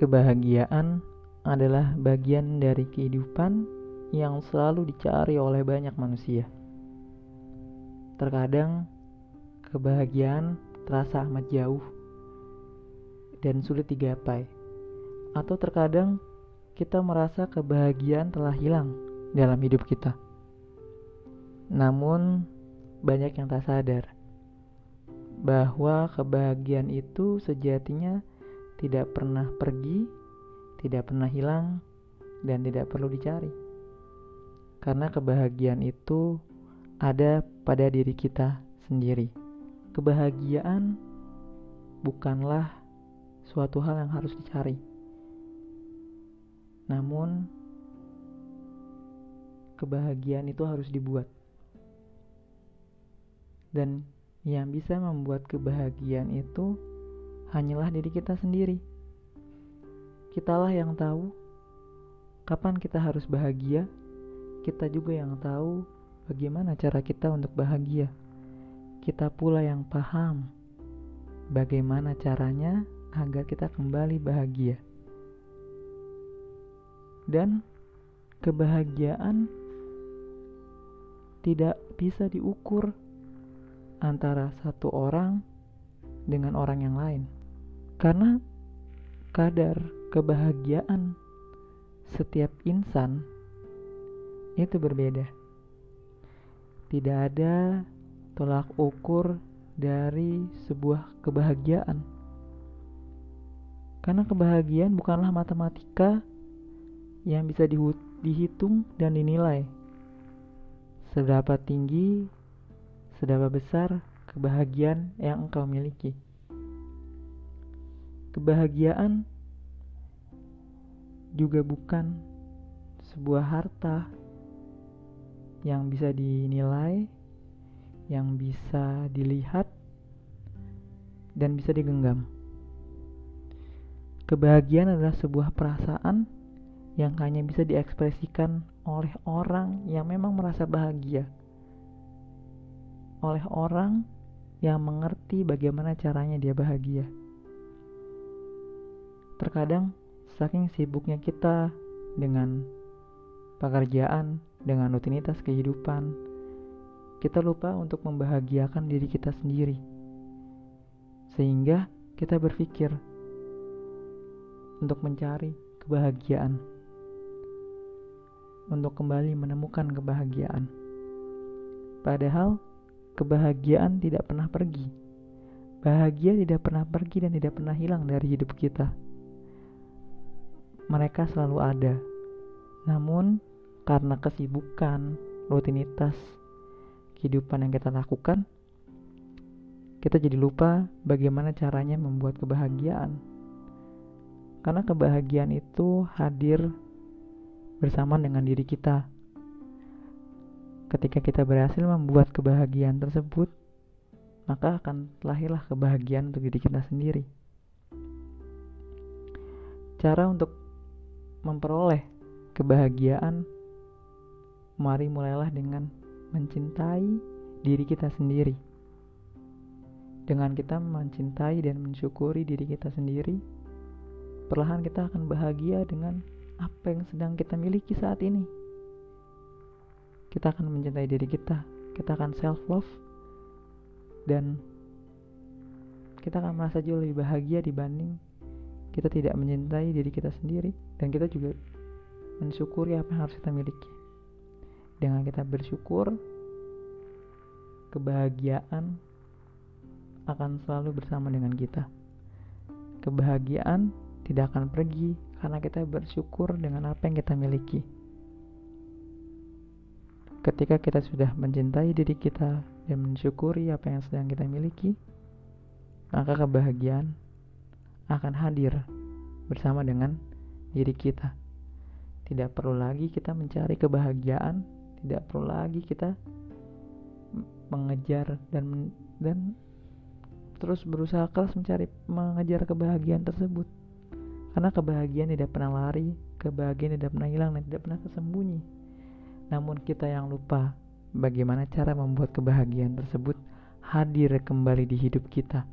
Kebahagiaan adalah bagian dari kehidupan yang selalu dicari oleh banyak manusia. Terkadang kebahagiaan terasa amat jauh dan sulit digapai, atau terkadang kita merasa kebahagiaan telah hilang dalam hidup kita. Namun, banyak yang tak sadar bahwa kebahagiaan itu sejatinya tidak pernah pergi, tidak pernah hilang, dan tidak perlu dicari. Karena kebahagiaan itu ada pada diri kita sendiri. Kebahagiaan bukanlah suatu hal yang harus dicari. Namun, kebahagiaan itu harus dibuat. Dan yang bisa membuat kebahagiaan itu hanyalah diri kita sendiri. Kitalah yang tahu kapan kita harus bahagia, kita juga yang tahu bagaimana cara kita untuk bahagia. Kita pula yang paham bagaimana caranya agar kita kembali bahagia. Dan kebahagiaan tidak bisa diukur antara satu orang dengan orang yang lain. Karena kadar kebahagiaan setiap insan itu berbeda. Tidak ada tolak ukur dari sebuah kebahagiaan. Karena kebahagiaan bukanlah matematika yang bisa dihitung dan dinilai. Seberapa tinggi, seberapa besar kebahagiaan yang engkau miliki. Kebahagiaan juga bukan sebuah harta yang bisa dinilai, yang bisa dilihat, dan bisa digenggam. Kebahagiaan adalah sebuah perasaan yang hanya bisa diekspresikan oleh orang yang memang merasa bahagia, oleh orang yang mengerti bagaimana caranya dia bahagia. Terkadang saking sibuknya kita dengan pekerjaan, dengan rutinitas kehidupan, kita lupa untuk membahagiakan diri kita sendiri. Sehingga kita berpikir untuk mencari kebahagiaan. Untuk kembali menemukan kebahagiaan. Padahal kebahagiaan tidak pernah pergi. Bahagia tidak pernah pergi dan tidak pernah hilang dari hidup kita mereka selalu ada. Namun, karena kesibukan, rutinitas, kehidupan yang kita lakukan, kita jadi lupa bagaimana caranya membuat kebahagiaan. Karena kebahagiaan itu hadir bersama dengan diri kita. Ketika kita berhasil membuat kebahagiaan tersebut, maka akan lahirlah kebahagiaan untuk diri kita sendiri. Cara untuk memperoleh kebahagiaan, mari mulailah dengan mencintai diri kita sendiri. Dengan kita mencintai dan mensyukuri diri kita sendiri, perlahan kita akan bahagia dengan apa yang sedang kita miliki saat ini. Kita akan mencintai diri kita, kita akan self love dan kita akan merasa jauh lebih bahagia dibanding kita tidak mencintai diri kita sendiri dan kita juga mensyukuri apa yang harus kita miliki. Dengan kita bersyukur kebahagiaan akan selalu bersama dengan kita. Kebahagiaan tidak akan pergi karena kita bersyukur dengan apa yang kita miliki. Ketika kita sudah mencintai diri kita dan mensyukuri apa yang sedang kita miliki maka kebahagiaan akan hadir bersama dengan diri kita. Tidak perlu lagi kita mencari kebahagiaan, tidak perlu lagi kita mengejar dan dan terus berusaha keras mencari mengejar kebahagiaan tersebut. Karena kebahagiaan tidak pernah lari, kebahagiaan tidak pernah hilang dan tidak pernah tersembunyi. Namun kita yang lupa bagaimana cara membuat kebahagiaan tersebut hadir kembali di hidup kita.